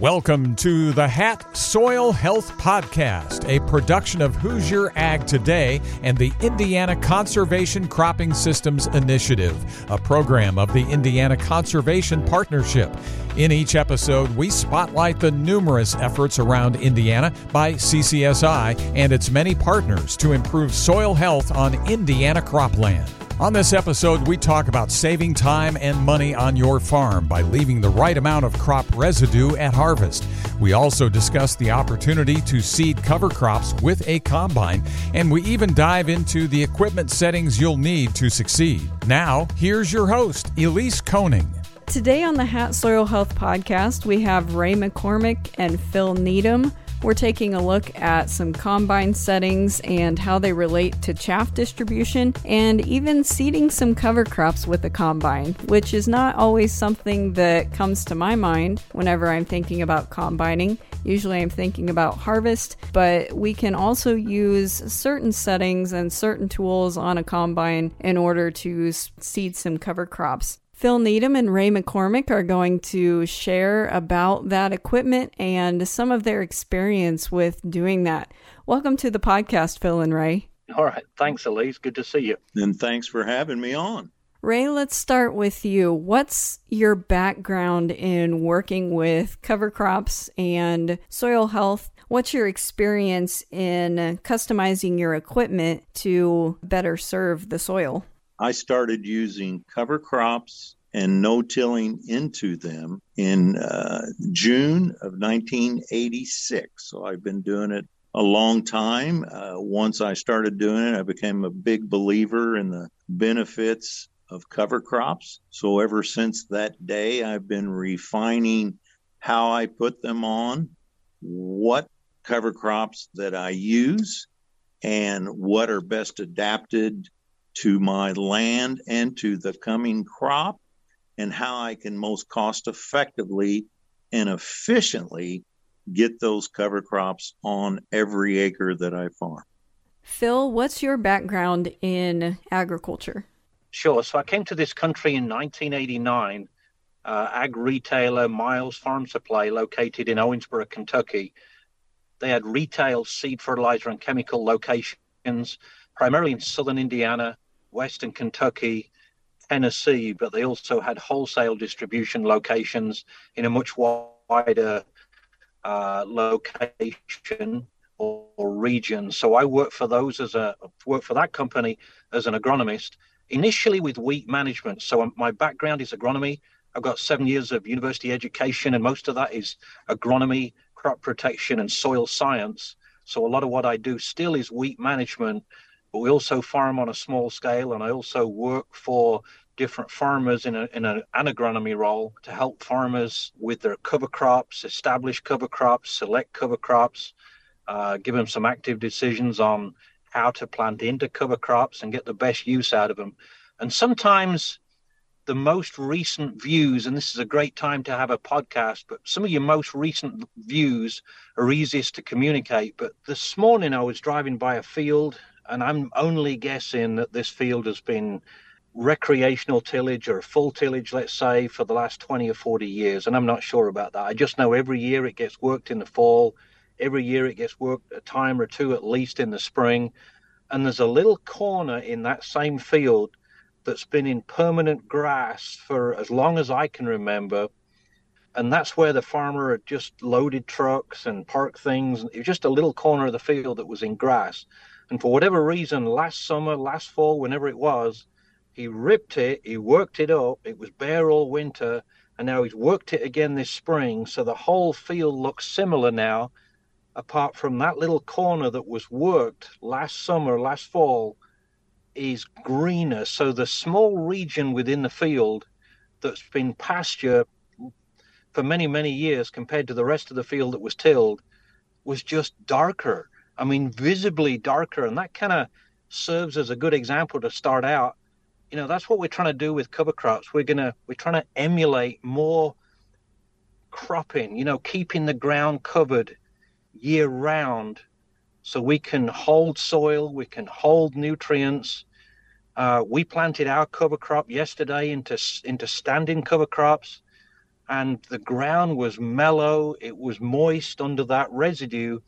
Welcome to the Hat Soil Health Podcast, a production of Hoosier Ag Today and the Indiana Conservation Cropping Systems Initiative, a program of the Indiana Conservation Partnership. In each episode, we spotlight the numerous efforts around Indiana by CCSI and its many partners to improve soil health on Indiana cropland. On this episode, we talk about saving time and money on your farm by leaving the right amount of crop residue at harvest. We also discuss the opportunity to seed cover crops with a combine, and we even dive into the equipment settings you'll need to succeed. Now, here's your host, Elise Koning. Today on the Hat Soil Health Podcast, we have Ray McCormick and Phil Needham we're taking a look at some combine settings and how they relate to chaff distribution and even seeding some cover crops with a combine, which is not always something that comes to my mind whenever I'm thinking about combining. Usually I'm thinking about harvest, but we can also use certain settings and certain tools on a combine in order to seed some cover crops. Phil Needham and Ray McCormick are going to share about that equipment and some of their experience with doing that. Welcome to the podcast, Phil and Ray. All right. Thanks, Elise. Good to see you. And thanks for having me on. Ray, let's start with you. What's your background in working with cover crops and soil health? What's your experience in customizing your equipment to better serve the soil? I started using cover crops and no tilling into them in uh, June of 1986. So I've been doing it a long time. Uh, once I started doing it, I became a big believer in the benefits of cover crops. So ever since that day, I've been refining how I put them on, what cover crops that I use, and what are best adapted to my land and to the coming crop and how I can most cost effectively and efficiently get those cover crops on every acre that I farm. Phil, what's your background in agriculture? Sure. So I came to this country in 1989. Uh, ag retailer Miles Farm Supply, located in Owensboro, Kentucky. They had retail seed fertilizer and chemical locations, primarily in southern Indiana, western Kentucky, Tennessee, but they also had wholesale distribution locations in a much wider uh, location or, or, region. So I worked for those as a worked for that company as an agronomist, initially with wheat management. So my background is agronomy. I've got seven years of university education, and most of that is agronomy, crop protection, and soil science. So a lot of what I do still is wheat management but we also farm on a small scale, and I also work for different farmers in, a, in an agronomy role to help farmers with their cover crops, establish cover crops, select cover crops, uh, give them some active decisions on how to plant into cover crops and get the best use out of them. And sometimes the most recent views, and this is a great time to have a podcast, but some of your most recent views are easiest to communicate. But this morning I was driving by a field and I'm only guessing that this field has been recreational tillage or full tillage, let's say, for the last 20 or 40 years. And I'm not sure about that. I just know every year it gets worked in the fall, every year it gets worked a time or two at least in the spring. And there's a little corner in that same field that's been in permanent grass for as long as I can remember. And that's where the farmer had just loaded trucks and parked things. It was just a little corner of the field that was in grass. And for whatever reason, last summer, last fall, whenever it was, he ripped it, he worked it up. It was bare all winter, and now he's worked it again this spring. So the whole field looks similar now, apart from that little corner that was worked last summer, last fall, is greener. So the small region within the field that's been pasture for many, many years compared to the rest of the field that was tilled was just darker. I mean, visibly darker. And that kind of serves as a good example to start out. You know, that's what we're trying to do with cover crops. We're going to, we're trying to emulate more cropping, you know, keeping the ground covered year round so we can hold soil, we can hold nutrients. Uh, we planted our cover crop yesterday into into standing cover crops. and the ground was mellow, it was moist under that residue.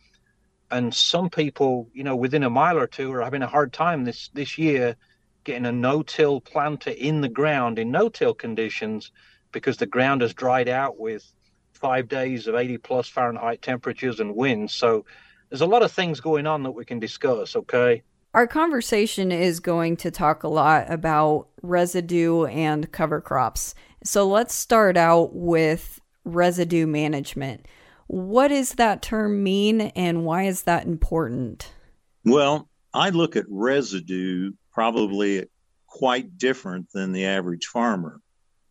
And some people, you know, within a mile or two are having a hard time this, this year getting a no-till planter in the ground in no-till conditions because the ground has dried out with five days of 80 plus Fahrenheit temperatures and winds. So there's a lot of things going on that we can discuss, okay? Our conversation is going to talk a lot about residue and cover crops. So let's start out with residue management. What does that term mean and why is that important? Well, I look at residue probably quite different than the average farmer.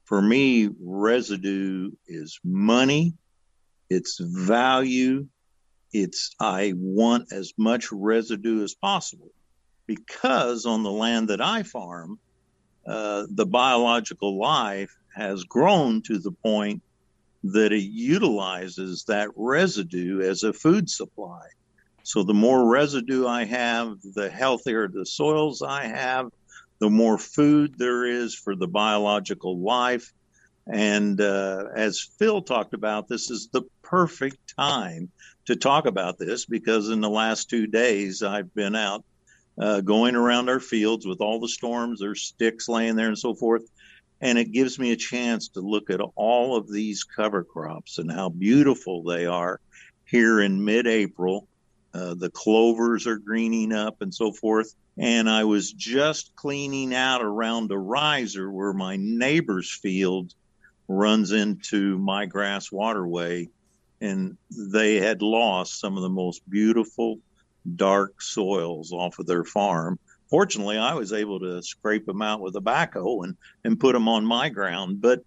For me, residue is money, it's value, it's I want as much residue as possible because on the land that I farm, uh, the biological life has grown to the point that it utilizes that residue as a food supply. So the more residue I have, the healthier the soils I have, the more food there is for the biological life. And uh, as Phil talked about, this is the perfect time to talk about this because in the last two days I've been out uh, going around our fields with all the storms, there's sticks laying there and so forth. And it gives me a chance to look at all of these cover crops and how beautiful they are here in mid April. Uh, the clovers are greening up and so forth. And I was just cleaning out around a riser where my neighbor's field runs into my grass waterway. And they had lost some of the most beautiful dark soils off of their farm. Fortunately, I was able to scrape them out with a backhoe and, and put them on my ground. But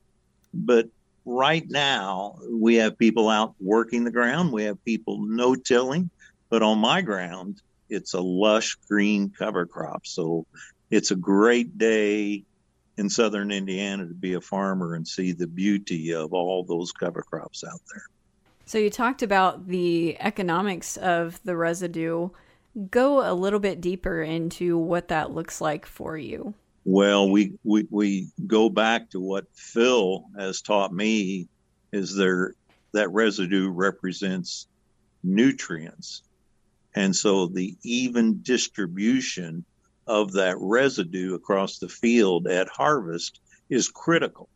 but right now we have people out working the ground. We have people no tilling, but on my ground it's a lush green cover crop. So it's a great day in southern Indiana to be a farmer and see the beauty of all those cover crops out there. So you talked about the economics of the residue. Go a little bit deeper into what that looks like for you. Well, we, we, we go back to what Phil has taught me is there that residue represents nutrients. And so the even distribution of that residue across the field at harvest is critical.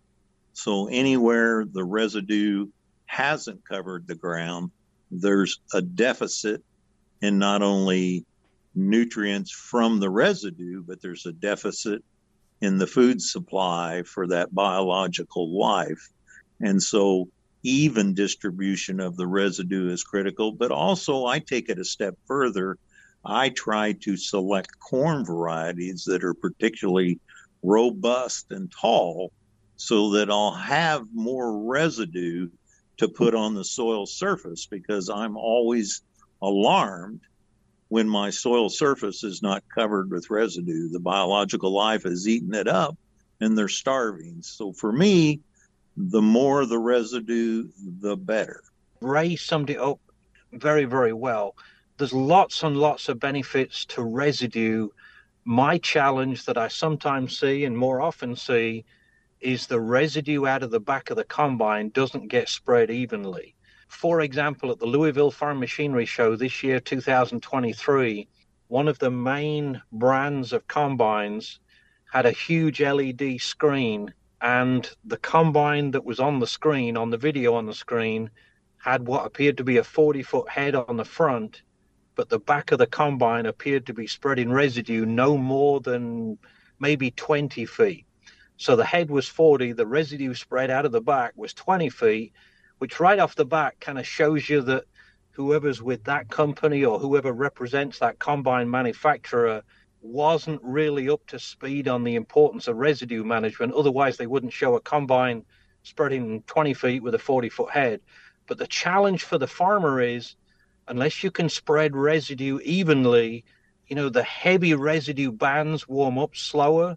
So anywhere the residue hasn't covered the ground, there's a deficit in not only nutrients from the residue, but there's a deficit in the food supply for that biological life. And so even distribution of the residue is critical, but also I take it a step further. I try to select corn varieties that are particularly robust and tall so that I'll have more residue to put on the soil surface because I'm always alarmed when my soil surface is not covered with residue. The biological life has eaten it up and they're starving. So for me, the more the residue, the better. Ray summed it up very, very well. There's lots and lots of benefits to residue. My challenge that I sometimes see and more often see is the residue out of the back of the combine doesn't get spread evenly. For example, at the Louisville Farm Machinery Show this year, 2023, one of the main brands of combines had a huge LED screen, and the combine that was on the screen, on the video on the screen, had what appeared to be a 40 foot head on the front, but the back of the combine appeared to be spreading residue no more than maybe 20 feet. So the head was 40, the residue spread out of the back was 20 feet, which right off the bat kind of shows you that whoever's with that company or whoever represents that combine manufacturer wasn't really up to speed on the importance of residue management. Otherwise, they wouldn't show a combine spreading 20 feet with a 40 foot head. But the challenge for the farmer is unless you can spread residue evenly, you know, the heavy residue bands warm up slower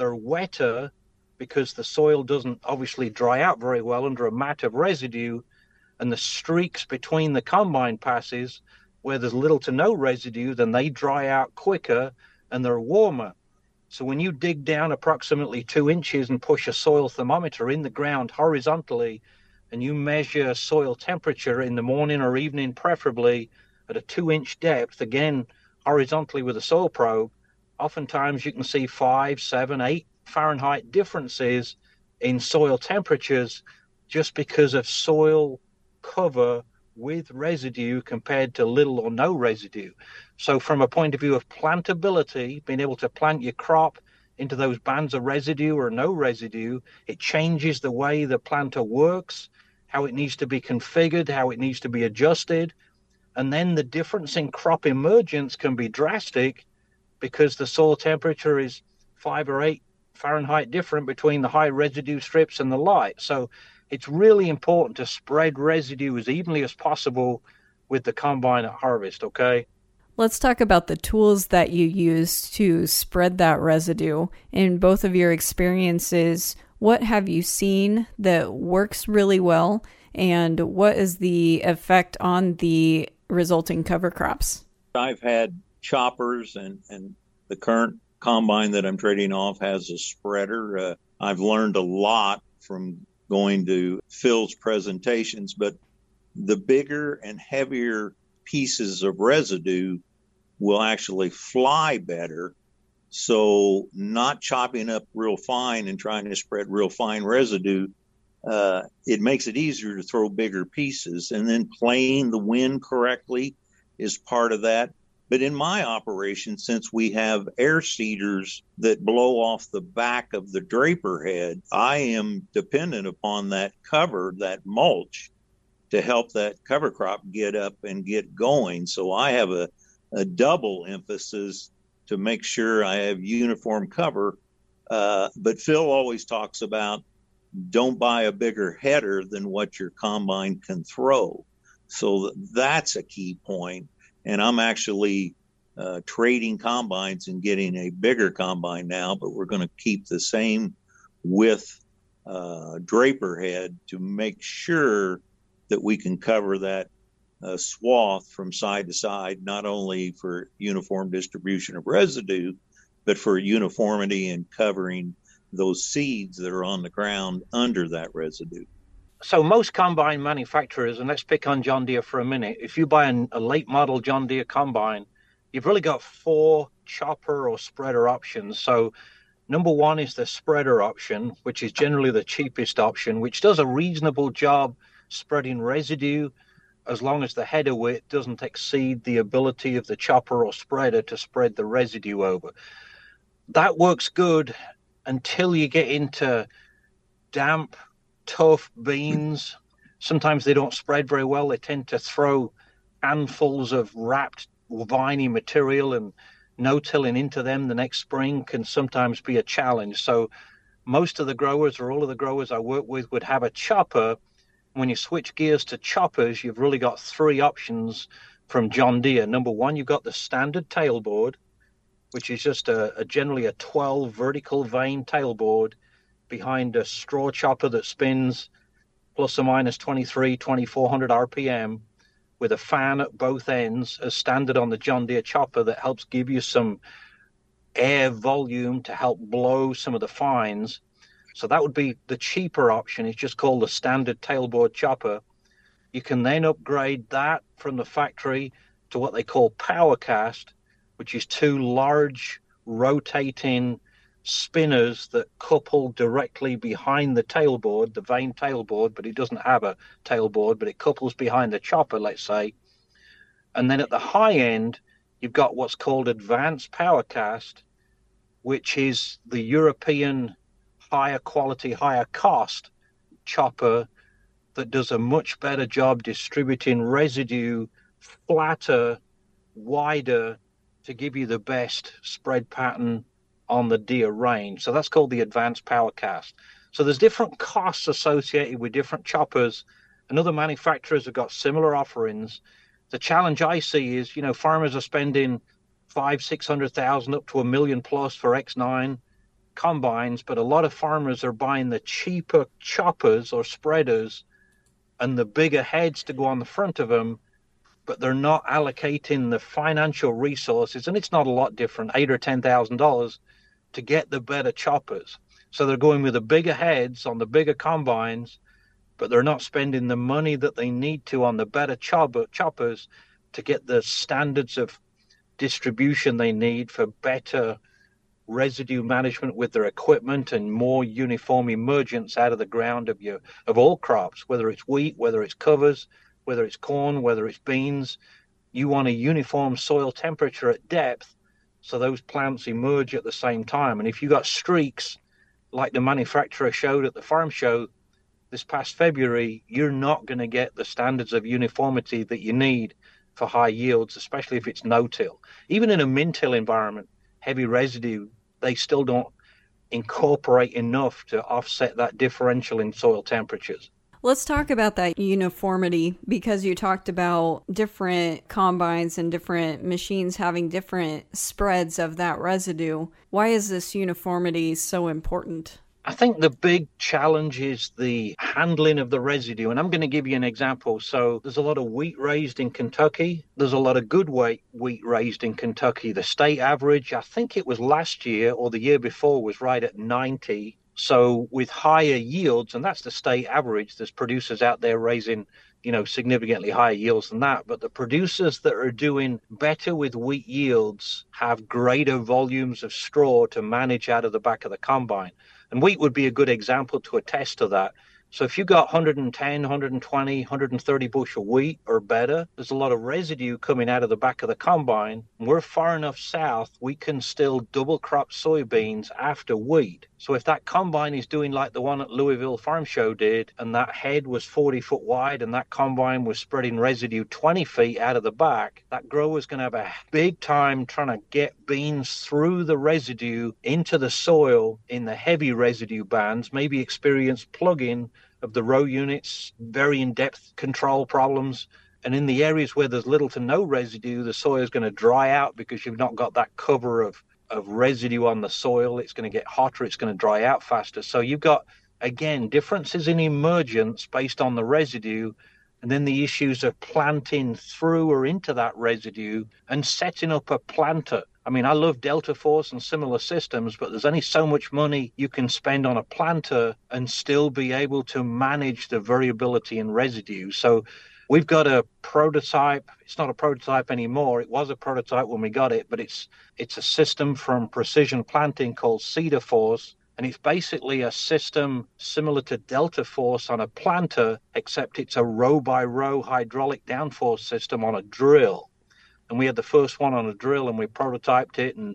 they're wetter because the soil doesn't obviously dry out very well under a mat of residue, and the streaks between the combine passes where there's little to no residue, then they dry out quicker and they're warmer. So when you dig down approximately two inches and push a soil thermometer in the ground horizontally and you measure soil temperature in the morning or evening, preferably at a two inch depth, again, horizontally with a soil probe, oftentimes you can see five, seven, eight Fahrenheit differences in soil temperatures just because of soil cover with residue compared to little or no residue. So, from a point of view of plantability, being able to plant your crop into those bands of residue or no residue, it changes the way the planter works, how it needs to be configured, how it needs to be adjusted. And then the difference in crop emergence can be drastic because the soil temperature is five or eight Fahrenheit different between the high residue strips and the light. So it's really important to spread residue as evenly as possible with the combine at harvest, okay? Let's talk about the tools that you use to spread that residue. In both of your experiences, what have you seen that works really well, and what is the effect on the resulting cover crops? I've had choppers, and, and the current combine that I'm trading off has a spreader. Uh, I've learned a lot from going to Phil's presentations, but the bigger and heavier pieces of residue will actually fly better. So, not chopping up real fine and trying to spread real fine residue, uh, it makes it easier to throw bigger pieces. And then playing the wind correctly is part of that. But in my operation, since we have air seeders that blow off the back of the draper head, I am dependent upon that cover, that mulch, to help that cover crop get up and get going. So I have a, a double emphasis to make sure I have uniform cover. Uh, but Phil always talks about don't buy a bigger header than what your combine can throw. So that's a key point and I'm actually uh, trading combines and getting a bigger combine now, but we're going to keep the same width uh, draper head to make sure that we can cover that uh, swath from side to side, not only for uniform distribution of residue, but for uniformity in covering those seeds that are on the ground under that residue so most combine manufacturers, and let's pick on John Deere for a minute. If you buy an, a late model John Deere combine, you've really got four chopper or spreader options. So number one is the spreader option, which is generally the cheapest option, which does a reasonable job spreading residue as long as the header width doesn't exceed the ability of the chopper or spreader to spread the residue over. That works good until you get into damp tough beans. Sometimes they don't spread very well. They tend to throw handfuls of wrapped viney material and no tilling into them the next spring can sometimes be a challenge. So most of the growers or all of the growers I work with would have a chopper. When you switch gears to choppers, you've really got three options from John Deere. Number one, you've got the standard tailboard, which is just a, a generally a 12 vertical vane tailboard behind a straw chopper that spins plus or minus 23, 2400 RPM with a fan at both ends as standard on the John Deere chopper that helps give you some air volume to help blow some of the fines. So that would be the cheaper option. It's just called the standard tailboard chopper. You can then upgrade that from the factory to what they call PowerCast, which is two large rotating spinners that couple directly behind the tailboard, the vane tailboard, but it doesn't have a tailboard, but it couples behind the chopper, let's say. And then at the high end, you've got what's called advanced powercast, which is the European higher quality, higher cost chopper that does a much better job distributing residue flatter, wider to give you the best spread pattern on the Deere range. So that's called the Advanced Power Cast. So there's different costs associated with different choppers, and other manufacturers have got similar offerings. The challenge I see is, you know, farmers are spending five, six hundred thousand up to a million plus for X9 combines, but a lot of farmers are buying the cheaper choppers or spreaders and the bigger heads to go on the front of them, but they're not allocating the financial resources, and it's not a lot different, eight or ten thousand dollars to get the better choppers. So they're going with the bigger heads on the bigger combines, but they're not spending the money that they need to on the better chopper, choppers to get the standards of distribution they need for better residue management with their equipment and more uniform emergence out of the ground of your of all crops, whether it's wheat, whether it's covers, whether it's corn, whether it's beans. You want a uniform soil temperature at depth so those plants emerge at the same time. And if you got streaks like the manufacturer showed at the farm show this past February, you're not going to get the standards of uniformity that you need for high yields, especially if it's no-till. Even in a min-till environment, heavy residue they still don't incorporate enough to offset that differential in soil temperatures. Let's talk about that uniformity because you talked about different combines and different machines having different spreads of that residue. Why is this uniformity so important? I think the big challenge is the handling of the residue. And I'm going to give you an example. So there's a lot of wheat raised in Kentucky. There's a lot of good weight wheat raised in Kentucky. The state average, I think it was last year or the year before, was right at 90. So with higher yields, and that's the state average, there's producers out there raising you know significantly higher yields than that but the producers that are doing better with wheat yields have greater volumes of straw to manage out of the back of the combine and wheat would be a good example to attest to that. So if you got 110, 120, 130 bushel wheat or better, there's a lot of residue coming out of the back of the combine. We're far enough south, we can still double crop soybeans after wheat. So if that combine is doing like the one at Louisville Farm Show did, and that head was 40 foot wide and that combine was spreading residue 20 feet out of the back, that grower's going to have a big time trying to get beans through the residue into the soil in the heavy residue bands, maybe experience plugging of the row units, very in depth control problems. And in the areas where there's little to no residue, the soil is going to dry out because you've not got that cover of of residue on the soil. It's going to get hotter. It's going to dry out faster. So you've got, again, differences in emergence based on the residue. And then the issues of planting through or into that residue and setting up a planter. I mean, I love Delta Force and similar systems, but there's only so much money you can spend on a planter and still be able to manage the variability in residue. So We've got a prototype. It's not a prototype anymore. It was a prototype when we got it, but it's it's a system from Precision Planting called SeederForce, and it's basically a system similar to Delta Force on a planter, except it's a row by row hydraulic downforce system on a drill. And we had the first one on a drill, and we prototyped it and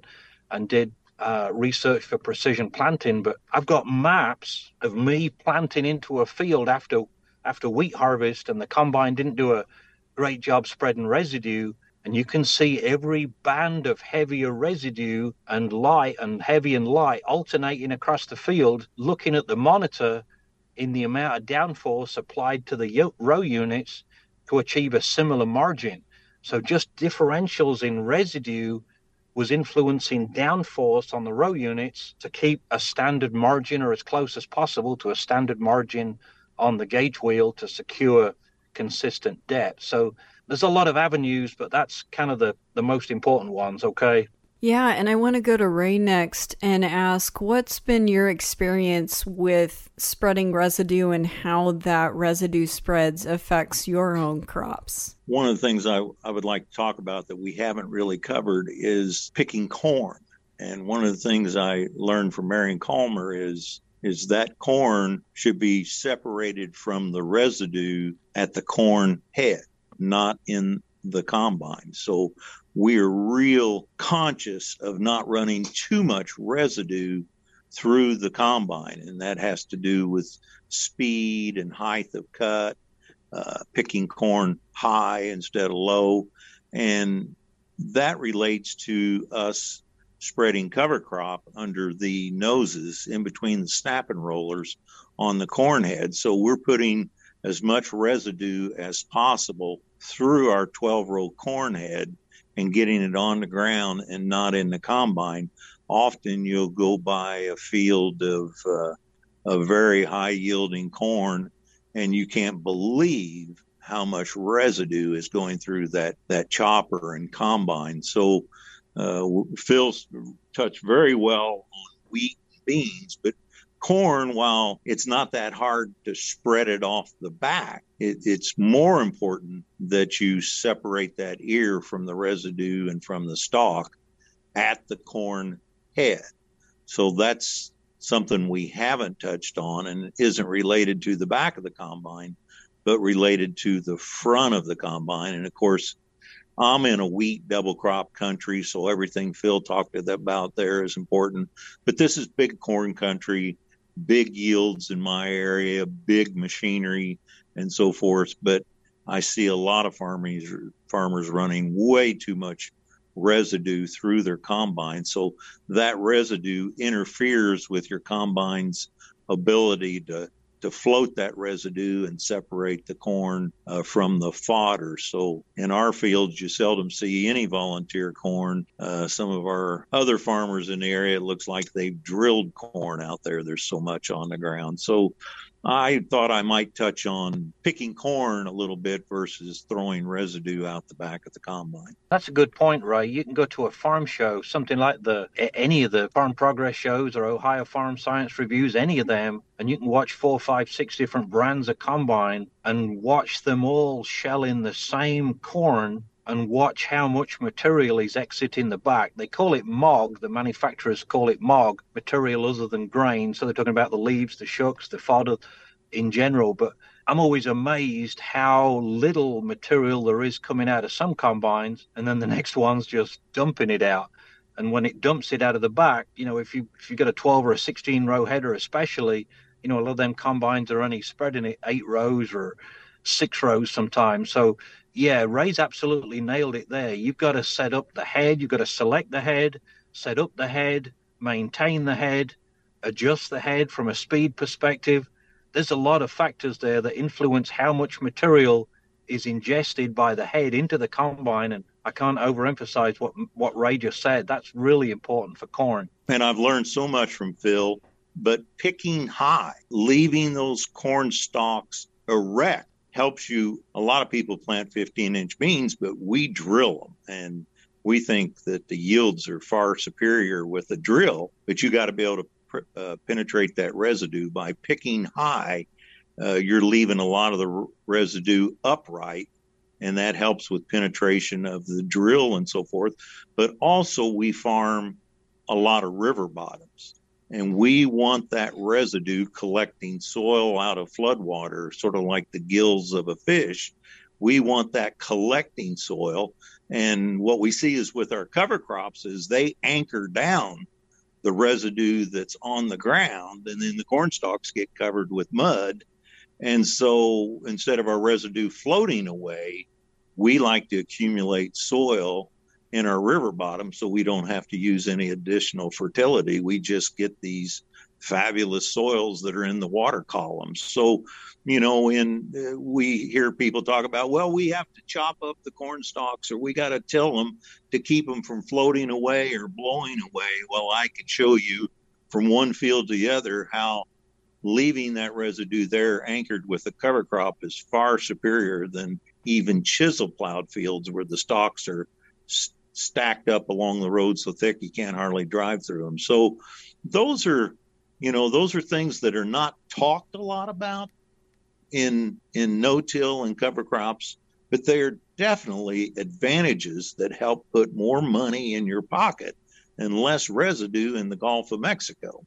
and did uh, research for precision planting. But I've got maps of me planting into a field after after wheat harvest and the combine didn't do a great job spreading residue and you can see every band of heavier residue and light and heavy and light alternating across the field looking at the monitor in the amount of downforce applied to the row units to achieve a similar margin. So just differentials in residue was influencing downforce on the row units to keep a standard margin or as close as possible to a standard margin on the gauge wheel to secure consistent depth. So there's a lot of avenues, but that's kind of the, the most important ones, okay? Yeah, and I want to go to Ray next and ask what's been your experience with spreading residue and how that residue spreads affects your own crops? One of the things I, I would like to talk about that we haven't really covered is picking corn. And one of the things I learned from Marion Calmer is is that corn should be separated from the residue at the corn head, not in the combine. So we're real conscious of not running too much residue through the combine, and that has to do with speed and height of cut, uh, picking corn high instead of low, and that relates to us spreading cover crop under the noses in between the snapping rollers on the corn head. So we're putting as much residue as possible through our 12 row corn head and getting it on the ground and not in the combine. Often you'll go by a field of, uh, of very high yielding corn and you can't believe how much residue is going through that, that chopper and combine. So uh, Phil touched very well on wheat and beans, but corn, while it's not that hard to spread it off the back, it, it's more important that you separate that ear from the residue and from the stalk at the corn head. So that's something we haven't touched on and isn't related to the back of the combine, but related to the front of the combine. And of course, I'm in a wheat double crop country, so everything Phil talked about there is important. But this is big corn country, big yields in my area, big machinery, and so forth. But I see a lot of farmers farmers running way too much residue through their combine. So that residue interferes with your combine's ability to to float that residue and separate the corn uh, from the fodder. So in our fields, you seldom see any volunteer corn. Uh, some of our other farmers in the area, it looks like they've drilled corn out there. There's so much on the ground. So I thought I might touch on picking corn a little bit versus throwing residue out the back of the combine. That's a good point, Ray. You can go to a farm show, something like the any of the Farm Progress shows or Ohio Farm Science Reviews, any of them, and you can watch four, five, six different brands of combine and watch them all shelling the same corn and watch how much material is exiting the back. They call it MOG, the manufacturers call it MOG, material other than grain. So they're talking about the leaves, the shucks, the fodder in general. But I'm always amazed how little material there is coming out of some combines, and then the next one's just dumping it out. And when it dumps it out of the back, you know, if you if you get a 12 or a 16 row header, especially, you know, a lot of them combines are only spreading it eight rows or six rows sometimes. So yeah, Ray's absolutely nailed it there. You've got to set up the head, you've got to select the head, set up the head, maintain the head, adjust the head from a speed perspective. There's a lot of factors there that influence how much material is ingested by the head into the combine and I can't overemphasize what what Ray just said. That's really important for corn. And I've learned so much from Phil, but picking high, leaving those corn stalks erect helps you. A lot of people plant 15 inch beans, but we drill them and we think that the yields are far superior with a drill, but you got to be able to uh, penetrate that residue by picking high. Uh, you're leaving a lot of the r- residue upright, and that helps with penetration of the drill and so forth. But also, we farm a lot of river bottoms and we want that residue collecting soil out of floodwater, sort of like the gills of a fish. We want that collecting soil. And what we see is with our cover crops is they anchor down the residue that's on the ground, and then the corn stalks get covered with mud. And so instead of our residue floating away, we like to accumulate soil in our river bottom so we don't have to use any additional fertility. We just get these fabulous soils that are in the water columns. So, you know, in uh, we hear people talk about, well, we have to chop up the corn stalks or we got to till them to keep them from floating away or blowing away. Well, I can show you from one field to the other how leaving that residue there anchored with the cover crop is far superior than even chisel plowed fields where the stalks are stacked up along the road so thick you can't hardly drive through them. So those are, you know, those are things that are not talked a lot about in in no-till and cover crops, but they're definitely advantages that help put more money in your pocket and less residue in the Gulf of Mexico.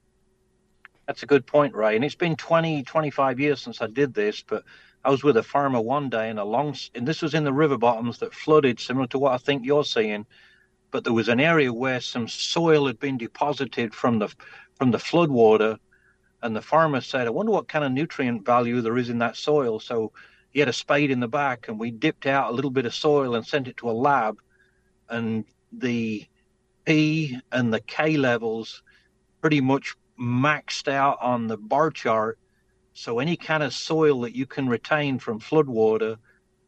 That's a good point, Ray. And it's been 20, 25 years since I did this, but I was with a farmer one day in a long, and this was in the river bottoms that flooded, similar to what I think you're seeing. But there was an area where some soil had been deposited from the from the flood water, and the farmer said, "I wonder what kind of nutrient value there is in that soil." So he had a spade in the back, and we dipped out a little bit of soil and sent it to a lab, and the P and the K levels pretty much maxed out on the bar chart so any kind of soil that you can retain from floodwater,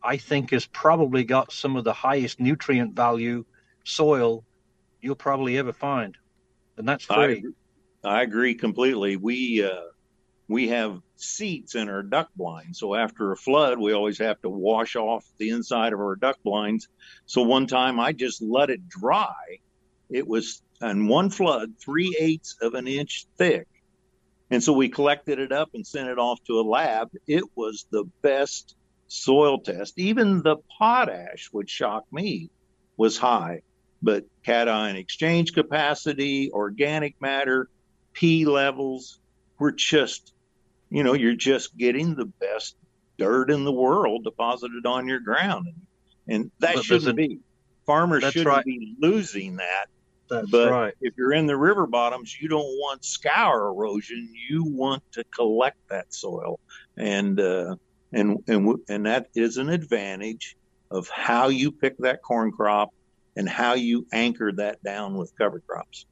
I think has probably got some of the highest nutrient value soil you'll probably ever find, and that's free. I, I agree completely. We uh, we have seats in our duck blinds, so after a flood, we always have to wash off the inside of our duck blinds. So one time, I just let it dry. It was on one flood, three eighths of an inch thick And so we collected it up and sent it off to a lab. It was the best soil test. Even the potash, which shocked me, was high. But cation exchange capacity, organic matter, P levels were just, you know, you're just getting the best dirt in the world deposited on your ground. And, and that but shouldn't be. Farmers shouldn't right. be losing that that's but right. if you're in the river bottoms, you don't want scour erosion. You want to collect that soil, and uh, and and and that is an advantage of how you pick that corn crop and how you anchor that down with cover crops.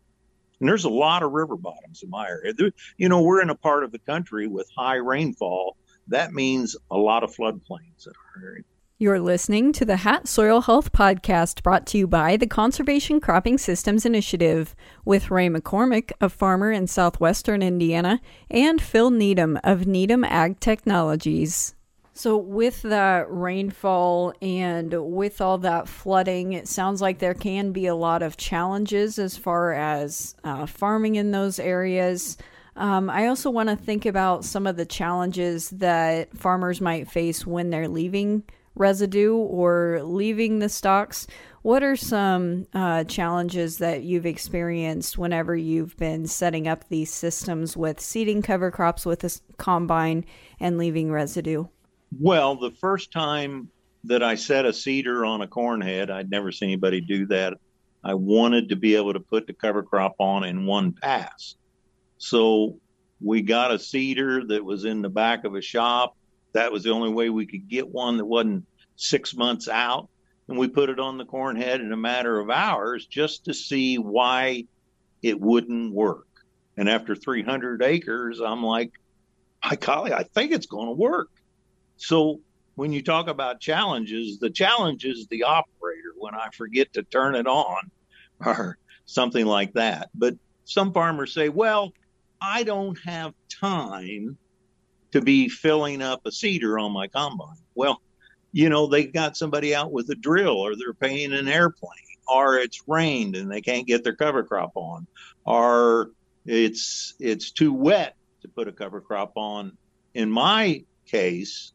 And there's a lot of river bottoms in my area. There, you know, we're in a part of the country with high rainfall. That means a lot of floodplains in our area. You're listening to the Hat Soil Health Podcast brought to you by the Conservation Cropping Systems Initiative with Ray McCormick, a farmer in southwestern Indiana, and Phil Needham of Needham Ag Technologies. So, with the rainfall and with all that flooding, it sounds like there can be a lot of challenges as far as uh, farming in those areas. Um, I also want to think about some of the challenges that farmers might face when they're leaving residue or leaving the stocks. What are some uh, challenges that you've experienced whenever you've been setting up these systems with seeding cover crops with a combine and leaving residue? Well, the first time that I set a seeder on a corn head, I'd never seen anybody do that. I wanted to be able to put the cover crop on in one pass. So we got a seeder that was in the back of a shop that was the only way we could get one that wasn't six months out. And we put it on the corn head in a matter of hours just to see why it wouldn't work. And after 300 acres, I'm like, hi, golly, I think it's going to work. So when you talk about challenges, the challenge is the operator when I forget to turn it on or something like that. But some farmers say, well, I don't have time to be filling up a seeder on my combine. Well, you know, they've got somebody out with a drill or they're paying an airplane or it's rained and they can't get their cover crop on or it's it's too wet to put a cover crop on. In my case,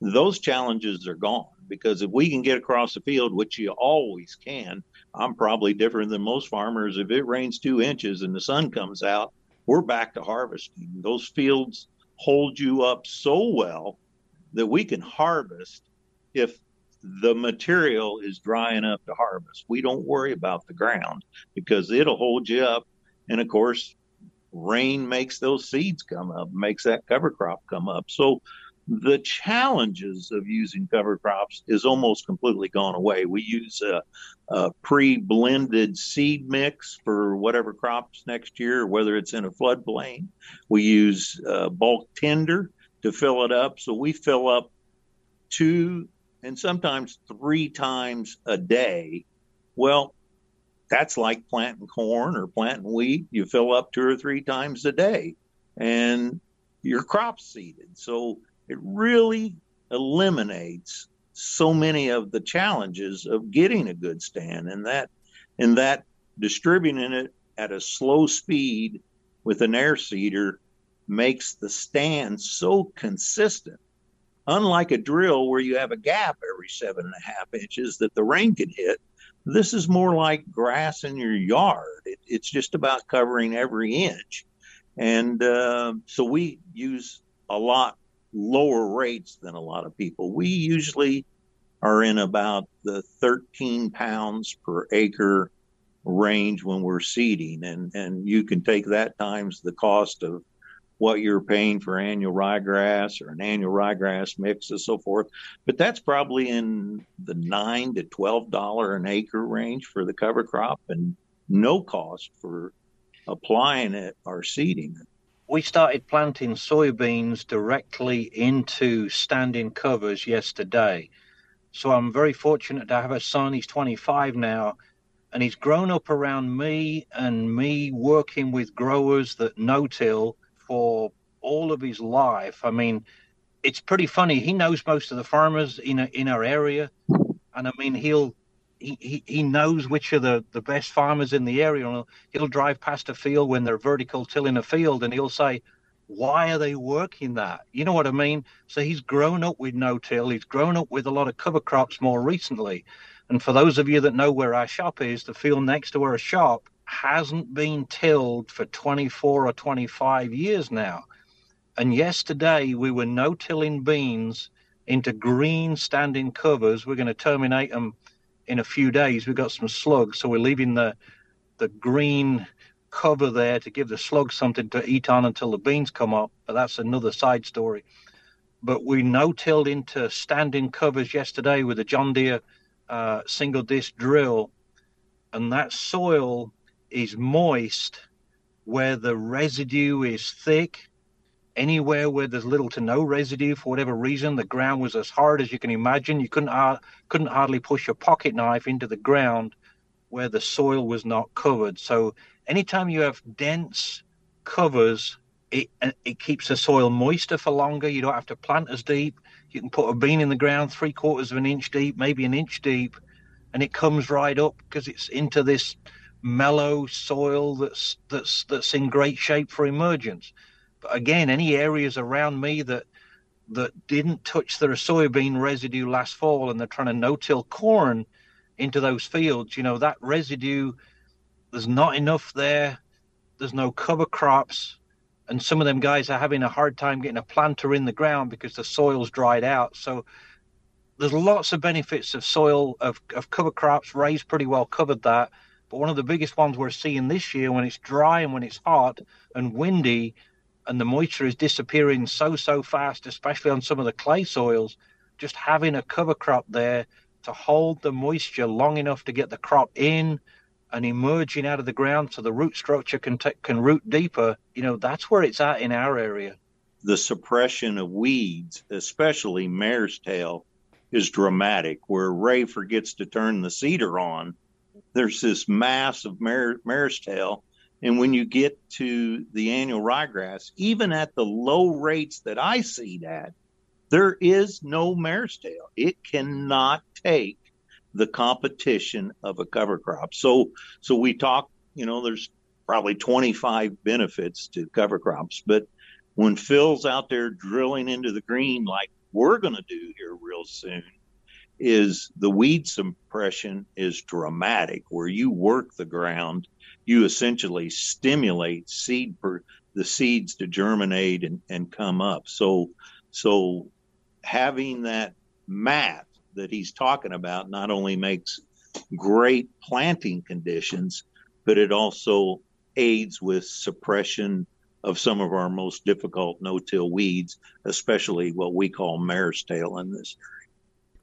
those challenges are gone because if we can get across the field, which you always can, I'm probably different than most farmers. If it rains two inches and the sun comes out, we're back to harvesting. Those fields hold you up so well that we can harvest if the material is dry enough to harvest. We don't worry about the ground because it'll hold you up. And of course, rain makes those seeds come up, makes that cover crop come up. So the challenges of using cover crops is almost completely gone away. We use a, a pre-blended seed mix for whatever crops next year, whether it's in a floodplain. We use uh, bulk tender to fill it up, so we fill up two and sometimes three times a day. Well, that's like planting corn or planting wheat. You fill up two or three times a day, and your crop's seeded. So it really eliminates so many of the challenges of getting a good stand and that and that distributing it at a slow speed with an air seeder makes the stand so consistent. Unlike a drill where you have a gap every seven and a half inches that the rain can hit this is more like grass in your yard. It, it's just about covering every inch. And uh, so we use a lot lower rates than a lot of people. We usually are in about the 13 pounds per acre range when we're seeding, and and you can take that times the cost of what you're paying for annual ryegrass or an annual ryegrass mix and so forth. But that's probably in the nine to twelve dollar an acre range for the cover crop, and no cost for applying it or seeding it we started planting soybeans directly into standing covers yesterday. So I'm very fortunate to have a son. He's 25 now, and he's grown up around me and me working with growers that no till for all of his life. I mean, it's pretty funny. He knows most of the farmers in a, in our area, and I mean, he'll he, he knows which are the, the best farmers in the area. He'll, he'll drive past a field when they're vertical tilling a field, and he'll say, why are they working that? You know what I mean? So he's grown up with no till. He's grown up with a lot of cover crops more recently. And for those of you that know where our shop is, the field next to our shop hasn't been tilled for 24 or 25 years now. And yesterday we were no tilling beans into green standing covers. We're going to terminate them in a few days. We've got some slugs, so we're leaving the the green cover there to give the slugs something to eat on until the beans come up. But that's another side story. But we no-tilled into standing covers yesterday with a John Deere uh, single disc drill, and that soil is moist where the residue is thick. Anywhere where there's little to no residue for whatever reason, the ground was as hard as you can imagine. You couldn't uh, couldn't hardly push your pocket knife into the ground where the soil was not covered. So anytime you have dense covers, it it keeps the soil moister for longer. You don't have to plant as deep. You can put a bean in the ground three quarters of an inch deep, maybe an inch deep, and it comes right up because it's into this mellow soil that's that's that's in great shape for emergence. Again, any areas around me that that didn't touch their soybean residue last fall and they're trying to no-till corn into those fields, you know, that residue there's not enough there. There's no cover crops. And some of them guys are having a hard time getting a planter in the ground because the soil's dried out. So there's lots of benefits of soil, of, of cover crops. Ray's pretty well covered that. But one of the biggest ones we're seeing this year when it's dry and when it's hot and windy and the moisture is disappearing so, so fast, especially on some of the clay soils, just having a cover crop there to hold the moisture long enough to get the crop in and emerging out of the ground so the root structure can t- can root deeper you know that's where it's at in our area. The suppression of weeds especially mare's tail is dramatic where ray forgets to turn the seeder on. There's this mass of mare, mare's tail and when you get to the annual ryegrass even at the low rates that i seed at there is no mare's tail it cannot take the competition of a cover crop. So so we talk, you know, there's probably 25 benefits to cover crops, but when Phil's out there drilling into the green like we're going to do here real soon, is the weed suppression is dramatic where you work the ground, you essentially stimulate seed the seeds to germinate and, and come up. So so having that mat that he's talking about not only makes great planting conditions, but it also aids with suppression of some of our most difficult no-till weeds, especially what we call mare's tail in this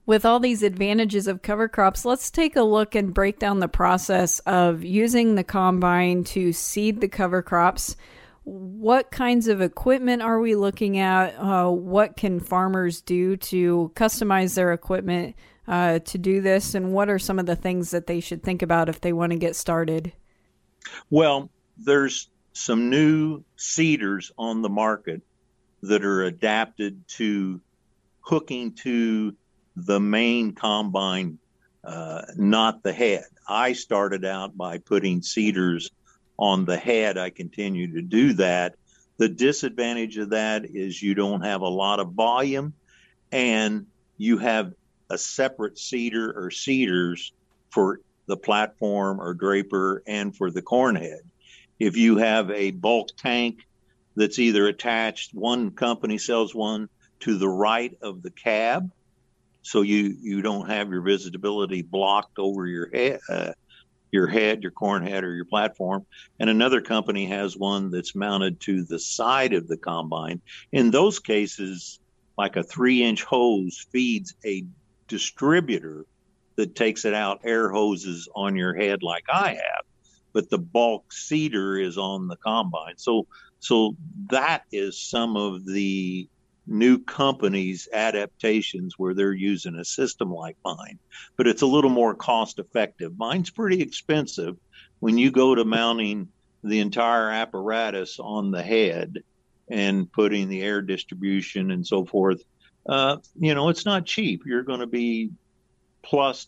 with all these advantages of cover crops, let's take a look and break down the process of using the combine to seed the cover crops what kinds of equipment are we looking at? Uh, what can farmers do to customize their equipment uh, to do this? And what are some of the things that they should think about if they want to get started? Well, there's some new seeders on the market that are adapted to hooking to the main combine, uh, not the head. I started out by putting seeders on the head. I continue to do that. The disadvantage of that is you don't have a lot of volume and you have a separate seeder or seeders for the platform or draper and for the corn head. If you have a bulk tank that's either attached, one company sells one to the right of the cab, so you you don't have your visibility blocked over your head, uh, your head, your corn head, or your platform. And another company has one that's mounted to the side of the combine. In those cases, like a three inch hose feeds a distributor that takes it out, air hoses on your head like I have, but the bulk seeder is on the combine. So, so that is some of the new companies adaptations where they're using a system like mine but it's a little more cost effective mine's pretty expensive. When you go to mounting the entire apparatus on the head and putting the air distribution and so forth uh, you know it's not cheap. You're going to be plus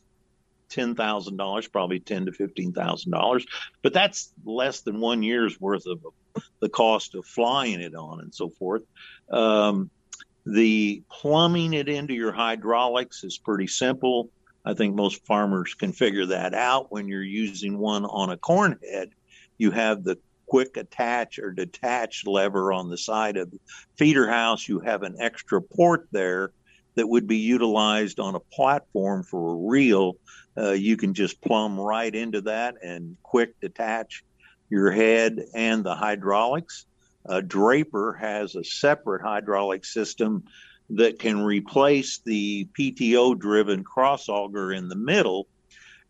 ten thousand dollars, probably ten to fifteen thousand dollars, but that's less than one year's worth of the cost of flying it on and so forth. Um, the plumbing it into your hydraulics is pretty simple. I think most farmers can figure that out when you're using one on a corn head. You have the quick attach or detach lever on the side of the feeder house. You have an extra port there that would be utilized on a platform for a reel. Uh, you can just plumb right into that and quick detach your head and the hydraulics. Uh, Draper has a separate hydraulic system that can replace the PTO driven cross auger in the middle.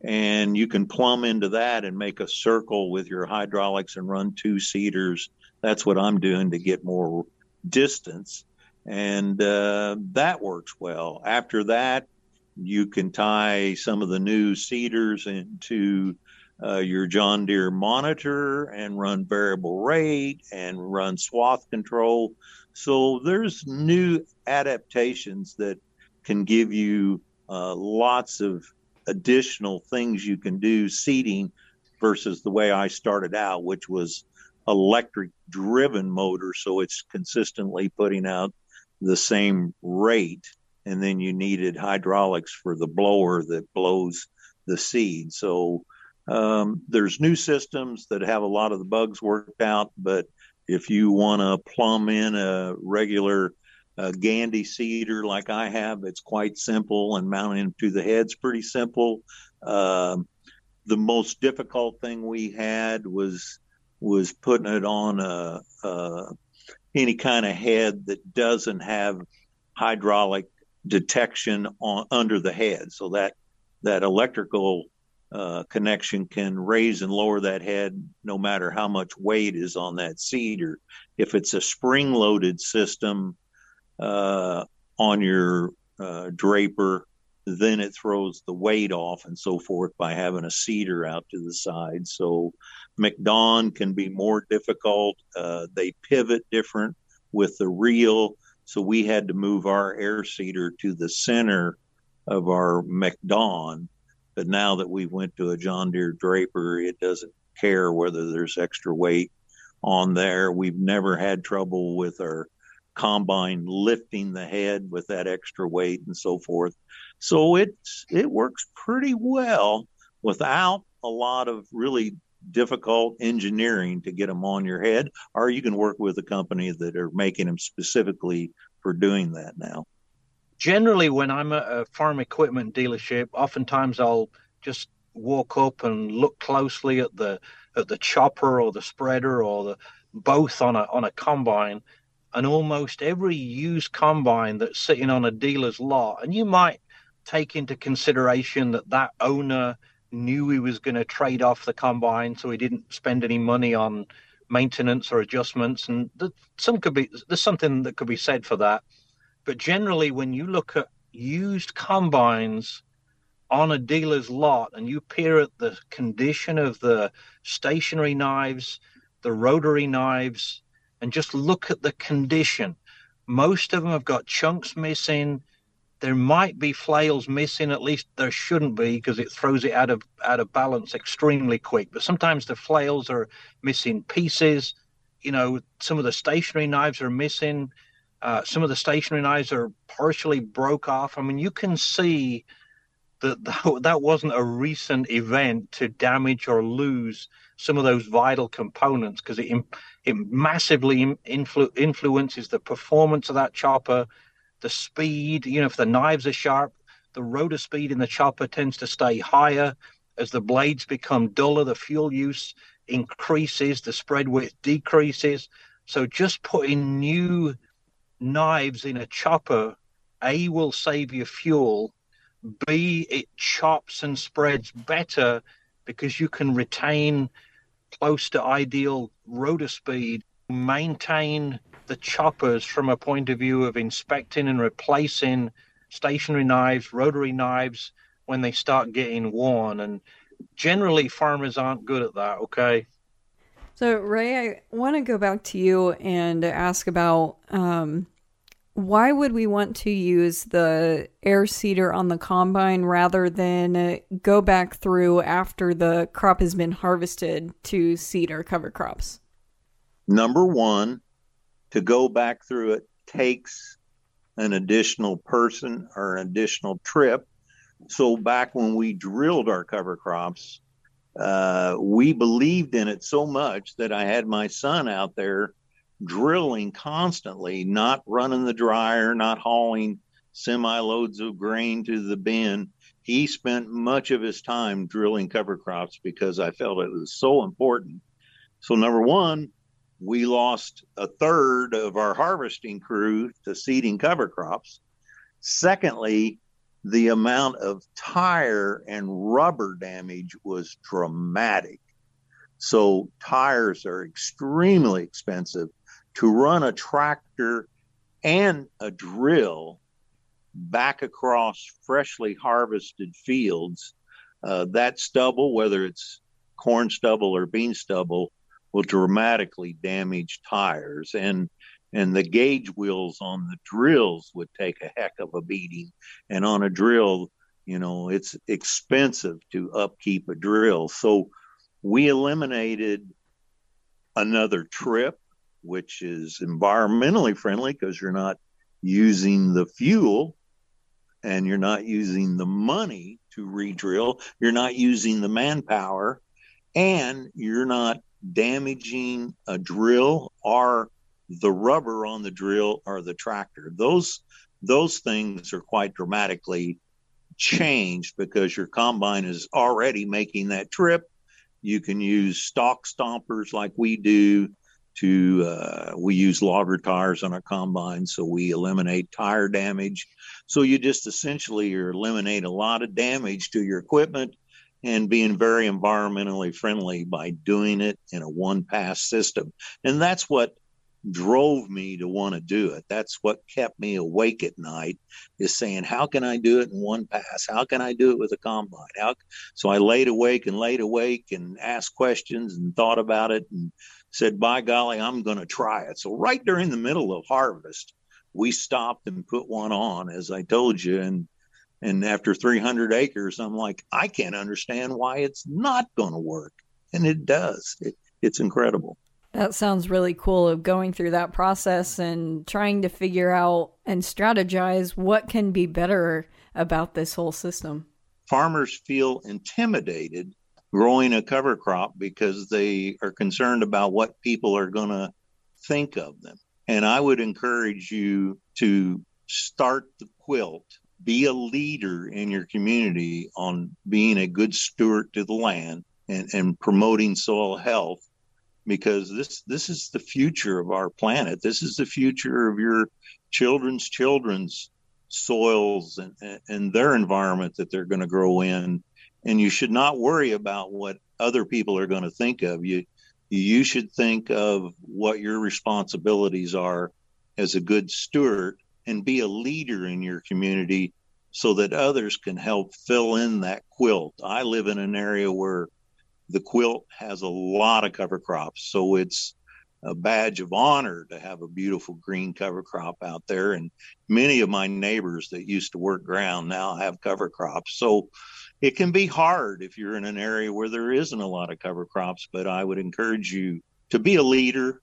And you can plumb into that and make a circle with your hydraulics and run two seeders. That's what I'm doing to get more distance. And uh, that works well. After that, you can tie some of the new seeders into uh, your John Deere monitor and run variable rate and run swath control. So there's new adaptations that can give you uh, lots of additional things you can do seeding versus the way I started out, which was electric driven motor. So it's consistently putting out the same rate. And then you needed hydraulics for the blower that blows the seed. So um, there's new systems that have a lot of the bugs worked out, but if you want to plumb in a regular uh, Gandy seeder like I have, it's quite simple, and mounting to the head's pretty simple. Um, the most difficult thing we had was was putting it on a, a any kind of head that doesn't have hydraulic detection on under the head, so that that electrical uh, connection can raise and lower that head no matter how much weight is on that seeder. If it's a spring loaded system uh, on your uh, draper, then it throws the weight off and so forth by having a seeder out to the side. So MacDon can be more difficult. Uh, they pivot different with the reel. So we had to move our air seeder to the center of our MacDon but now that we went to a John Deere Draper, it doesn't care whether there's extra weight on there. We've never had trouble with our combine lifting the head with that extra weight and so forth. So it's it works pretty well without a lot of really difficult engineering to get them on your head, or you can work with a company that are making them specifically for doing that now generally when I'm at a farm equipment dealership, oftentimes I'll just walk up and look closely at the at the chopper or the spreader or the both on a on a combine. And almost every used combine that's sitting on a dealer's lot and you might take into consideration that that owner knew he was going to trade off the combine so he didn't spend any money on maintenance or adjustments. And some could be there's something that could be said for that but generally, when you look at used combines on a dealer's lot and you peer at the condition of the stationary knives, the rotary knives, and just look at the condition, most of them have got chunks missing. There might be flails missing, at least there shouldn't be because it throws it out of out of balance extremely quick. But sometimes the flails are missing pieces. You know, some of the stationary knives are missing uh, some of the stationary knives are partially broke off. I mean, you can see that that wasn't a recent event to damage or lose some of those vital components because it, it massively influ- influences the performance of that chopper, the speed. You know, if the knives are sharp, the rotor speed in the chopper tends to stay higher. As the blades become duller, the fuel use increases, the spread width decreases. So just putting new knives in a chopper, A, will save you fuel, B, it chops and spreads better because you can retain close to ideal rotor speed, maintain the choppers from a point of view of inspecting and replacing stationary knives, rotary knives when they start getting worn. And generally, farmers aren't good at that, okay? So, Ray, I want to go back to you and ask about um, why would we want to use the air seeder on the combine rather than go back through after the crop has been harvested to seed our cover crops? Number one, to go back through it takes an additional person or an additional trip. So back when we drilled our cover crops, uh, we believed in it so much that I had my son out there drilling constantly, not running the dryer, not hauling semi loads of grain to the bin. He spent much of his time drilling cover crops because I felt it was so important. So, number one, we lost a third of our harvesting crew to seeding cover crops. Secondly, the amount of tire and rubber damage was dramatic. So, tires are extremely expensive. To run a tractor and a drill back across freshly harvested fields, uh, that stubble, whether it's corn stubble or bean stubble, will dramatically damage tires and and the gauge wheels on the drills would take a heck of a beating. And on a drill you know it's expensive to upkeep a drill. So we eliminated another trip which is environmentally friendly because you're not using the fuel and you're not using the money to re-drill. You're not using the manpower and you're not damaging a drill. Or the rubber on the drill or the tractor. Those those things are quite dramatically changed because your combine is already making that trip. You can use stalk stompers like we do to uh, we use logger tires on our combine so we eliminate tire damage so you just essentially eliminate a lot of damage to your equipment and being very environmentally friendly by doing it in a one pass system. And that's what drove me to want to do it. That's what kept me awake at night is saying, how can I do it in one pass? How can I do it with a combine? How? So I laid awake and laid awake and asked questions and thought about it and said, by golly, I'm going to try it. So right during the middle of harvest, we stopped and put one on, as I told you, and and after 300 acres, I'm like, I can't understand why it's not going to work. And it does. It, it's incredible. That sounds really cool of going through that process and trying to figure out and strategize what can be better about this whole system. Farmers feel intimidated growing a cover crop because they are concerned about what people are going to think of them. And I would encourage you to start the quilt be a leader in your community on being a good steward to the land and, and promoting soil health because this this is the future of our planet. This is the future of your children's children's soils and, and their environment that they're going to grow in. And you should not worry about what other people are going to think of you. You should think of what your responsibilities are as a good steward and be a leader in your community so that others can help fill in that quilt. I live in an area where the quilt has a lot of cover crops, so it's a badge of honor to have a beautiful green cover crop out there. And many of my neighbors that used to work ground now have cover crops. So it can be hard if you're in an area where there isn't a lot of cover crops, but I would encourage you to be a leader,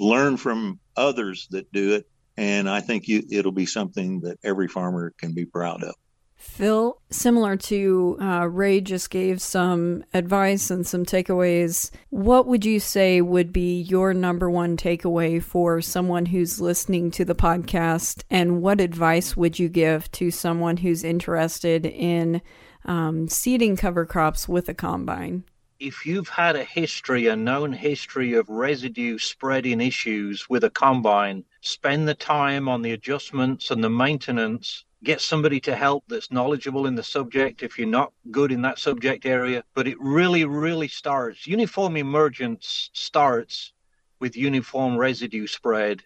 learn from others that do it, and I think you, it'll be something that every farmer can be proud of. Phil, similar to uh, Ray just gave some advice and some takeaways. What would you say would be your number one takeaway for someone who's listening to the podcast? And what advice would you give to someone who's interested in um, seeding cover crops with a combine? if you've had a history, a known history of residue spreading issues with a combine, spend the time on the adjustments and the maintenance. Get somebody to help that's knowledgeable in the subject if you're not good in that subject area. But it really, really starts. Uniform emergence starts with uniform residue spread,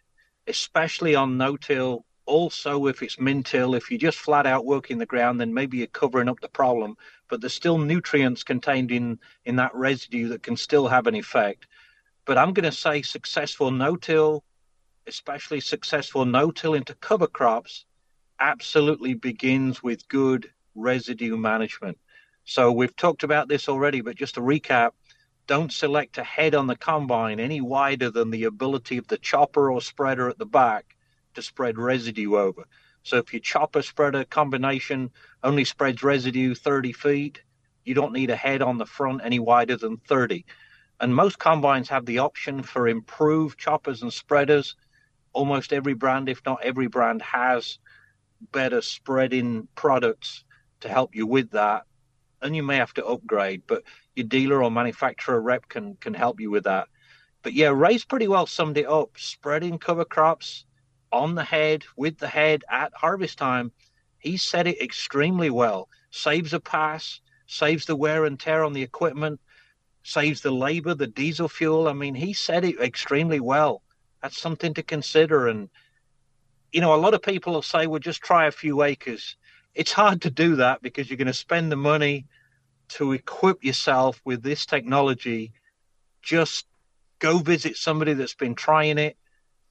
especially on no till also if it's min-till if you're just flat out working the ground then maybe you're covering up the problem but there's still nutrients contained in in that residue that can still have an effect but i'm going to say successful no-till especially successful no-till into cover crops absolutely begins with good residue management so we've talked about this already but just to recap don't select a head on the combine any wider than the ability of the chopper or spreader at the back to spread residue over. So if your chopper spreader combination only spreads residue 30 feet, you don't need a head on the front any wider than 30. And most combines have the option for improved choppers and spreaders. Almost every brand, if not every brand, has better spreading products to help you with that. And you may have to upgrade, but your dealer or manufacturer rep can can help you with that. But yeah, Ray's pretty well summed it up. Spreading cover crops on the head, with the head at harvest time, he said it extremely well. Saves a pass, saves the wear and tear on the equipment, saves the labor, the diesel fuel. I mean, he said it extremely well. That's something to consider. And, you know, a lot of people will say, well, just try a few acres. It's hard to do that because you're going to spend the money to equip yourself with this technology. Just go visit somebody that's been trying it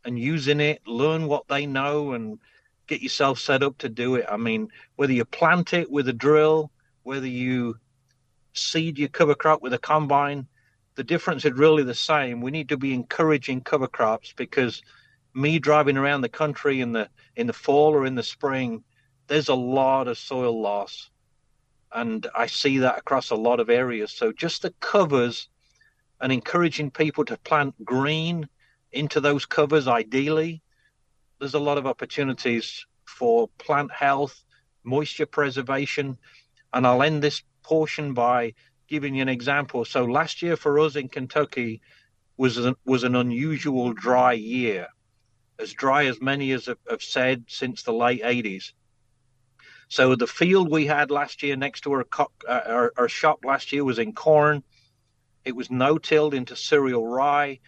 and using it, learn what they know, and get yourself set up to do it. I mean, whether you plant it with a drill, whether you seed your cover crop with a combine, the difference is really the same. We need to be encouraging cover crops because me driving around the country in the in the fall or in the spring, there's a lot of soil loss. And I see that across a lot of areas. So just the covers and encouraging people to plant green into those covers ideally. There's a lot of opportunities for plant health, moisture preservation. And I'll end this portion by giving you an example. So last year for us in Kentucky was an, was an unusual dry year, as dry as many as have, have said since the late 80s. So the field we had last year next to our, uh, our, our shop last year was in corn. It was no-tilled into cereal rye.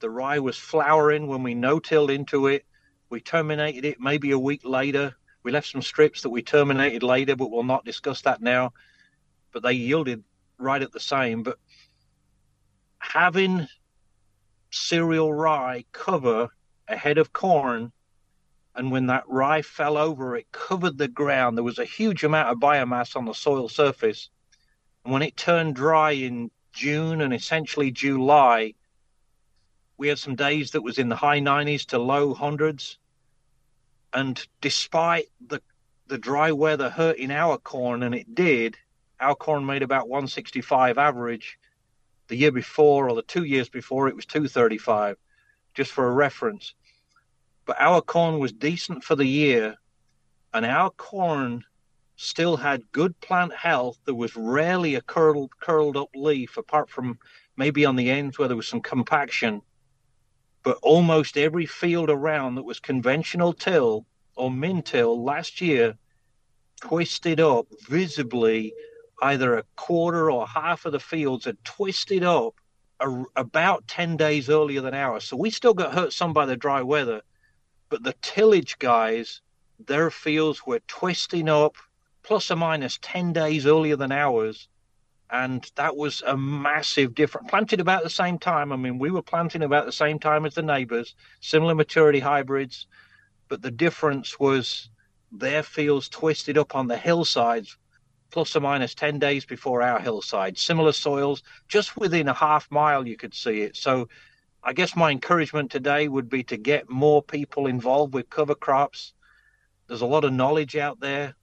The rye was flowering when we no-tilled into it. We terminated it maybe a week later. We left some strips that we terminated later, but we'll not discuss that now. But they yielded right at the same. But having cereal rye cover ahead of corn, and when that rye fell over, it covered the ground. There was a huge amount of biomass on the soil surface. And when it turned dry in June and essentially July, we had some days that was in the high 90s to low hundreds. And despite the the dry weather hurting our corn, and it did, our corn made about 165 average. The year before, or the two years before, it was 235, just for a reference. But our corn was decent for the year, and our corn still had good plant health. There was rarely a curled curled up leaf, apart from maybe on the ends where there was some compaction but almost every field around that was conventional till or min till last year twisted up visibly either a quarter or half of the fields had twisted up a, about 10 days earlier than ours so we still got hurt some by the dry weather but the tillage guys their fields were twisting up plus or minus 10 days earlier than ours and that was a massive difference. Planted about the same time. I mean, we were planting about the same time as the neighbors, similar maturity hybrids, but the difference was their fields twisted up on the hillsides, plus or minus 10 days before our hillside. Similar soils, just within a half mile, you could see it. So, I guess my encouragement today would be to get more people involved with cover crops. There's a lot of knowledge out there.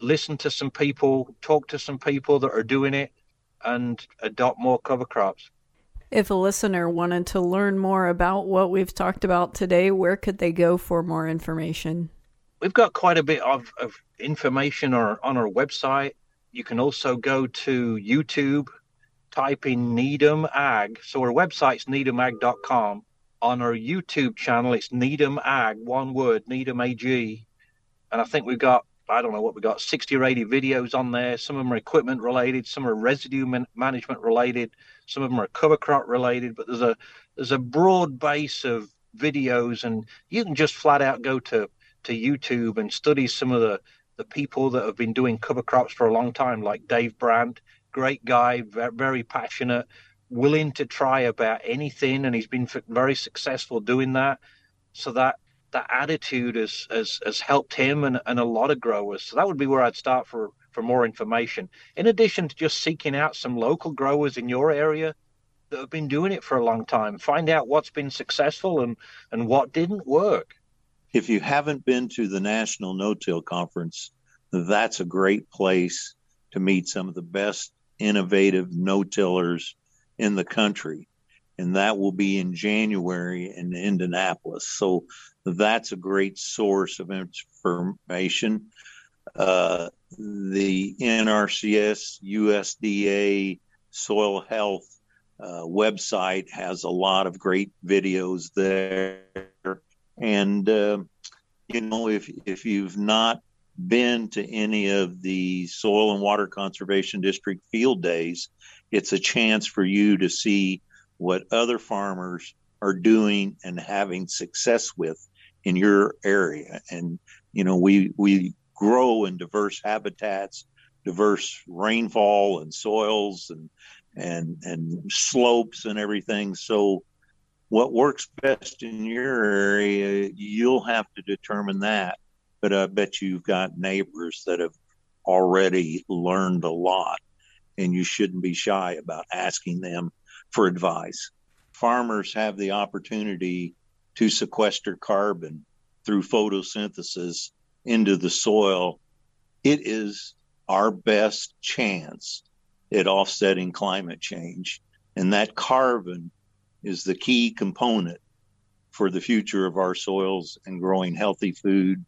Listen to some people, talk to some people that are doing it and adopt more cover crops. If a listener wanted to learn more about what we've talked about today, where could they go for more information? We've got quite a bit of, of information on, on our website. You can also go to YouTube, type in Needham Ag. So our website's needhamag.com. On our YouTube channel, it's Needham Ag, one word, Needham AG. And I think we've got I don't know what we've got 60 or 80 videos on there. Some of them are equipment related, some are residue man- management related, some of them are cover crop related. But there's a there's a broad base of videos, and you can just flat out go to to YouTube and study some of the the people that have been doing cover crops for a long time, like Dave Brandt, great guy, very passionate, willing to try about anything, and he's been very successful doing that. So that that attitude has, has, has helped him and, and a lot of growers. So that would be where I'd start for, for more information. In addition to just seeking out some local growers in your area that have been doing it for a long time. Find out what's been successful and, and what didn't work. If you haven't been to the National No-Till Conference, that's a great place to meet some of the best innovative no-tillers in the country. And that will be in January in Indianapolis. So that's a great source of information. Uh, the NRCS, USDA, soil health uh, website has a lot of great videos there. And, uh, you know, if, if you've not been to any of the soil and water conservation district field days, it's a chance for you to see what other farmers are doing and having success with in your area. And, you know, we, we grow in diverse habitats, diverse rainfall and soils and, and, and slopes and everything. So what works best in your area, you'll have to determine that. But I bet you've got neighbors that have already learned a lot and you shouldn't be shy about asking them for advice. Farmers have the opportunity to sequester carbon through photosynthesis into the soil. It is our best chance at offsetting climate change. And that carbon is the key component for the future of our soils and growing healthy food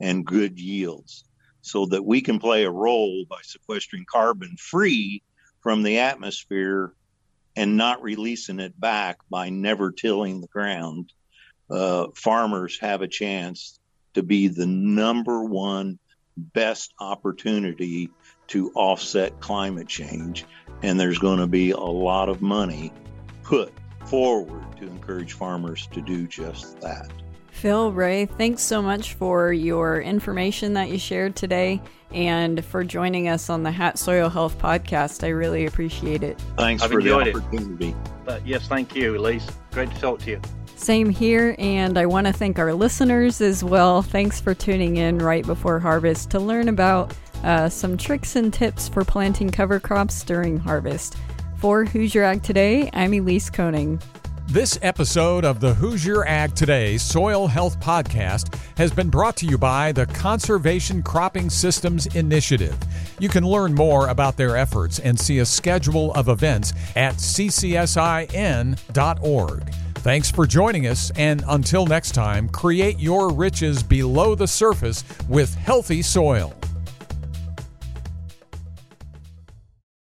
and good yields so that we can play a role by sequestering carbon free from the atmosphere and not releasing it back by never tilling the ground. Uh, farmers have a chance to be the number one best opportunity to offset climate change. And there's going to be a lot of money put forward to encourage farmers to do just that. Phil, Ray, thanks so much for your information that you shared today and for joining us on the Hat Soil Health podcast. I really appreciate it. Thanks I've for the enjoyed it. opportunity. But yes, thank you, Elise. Great to talk to you. Same here, and I want to thank our listeners as well. Thanks for tuning in right before harvest to learn about uh, some tricks and tips for planting cover crops during harvest. For Hoosier Ag Today, I'm Elise Koning. This episode of the Hoosier Ag Today Soil Health Podcast has been brought to you by the Conservation Cropping Systems Initiative. You can learn more about their efforts and see a schedule of events at ccsin.org. Thanks for joining us, and until next time, create your riches below the surface with healthy soil.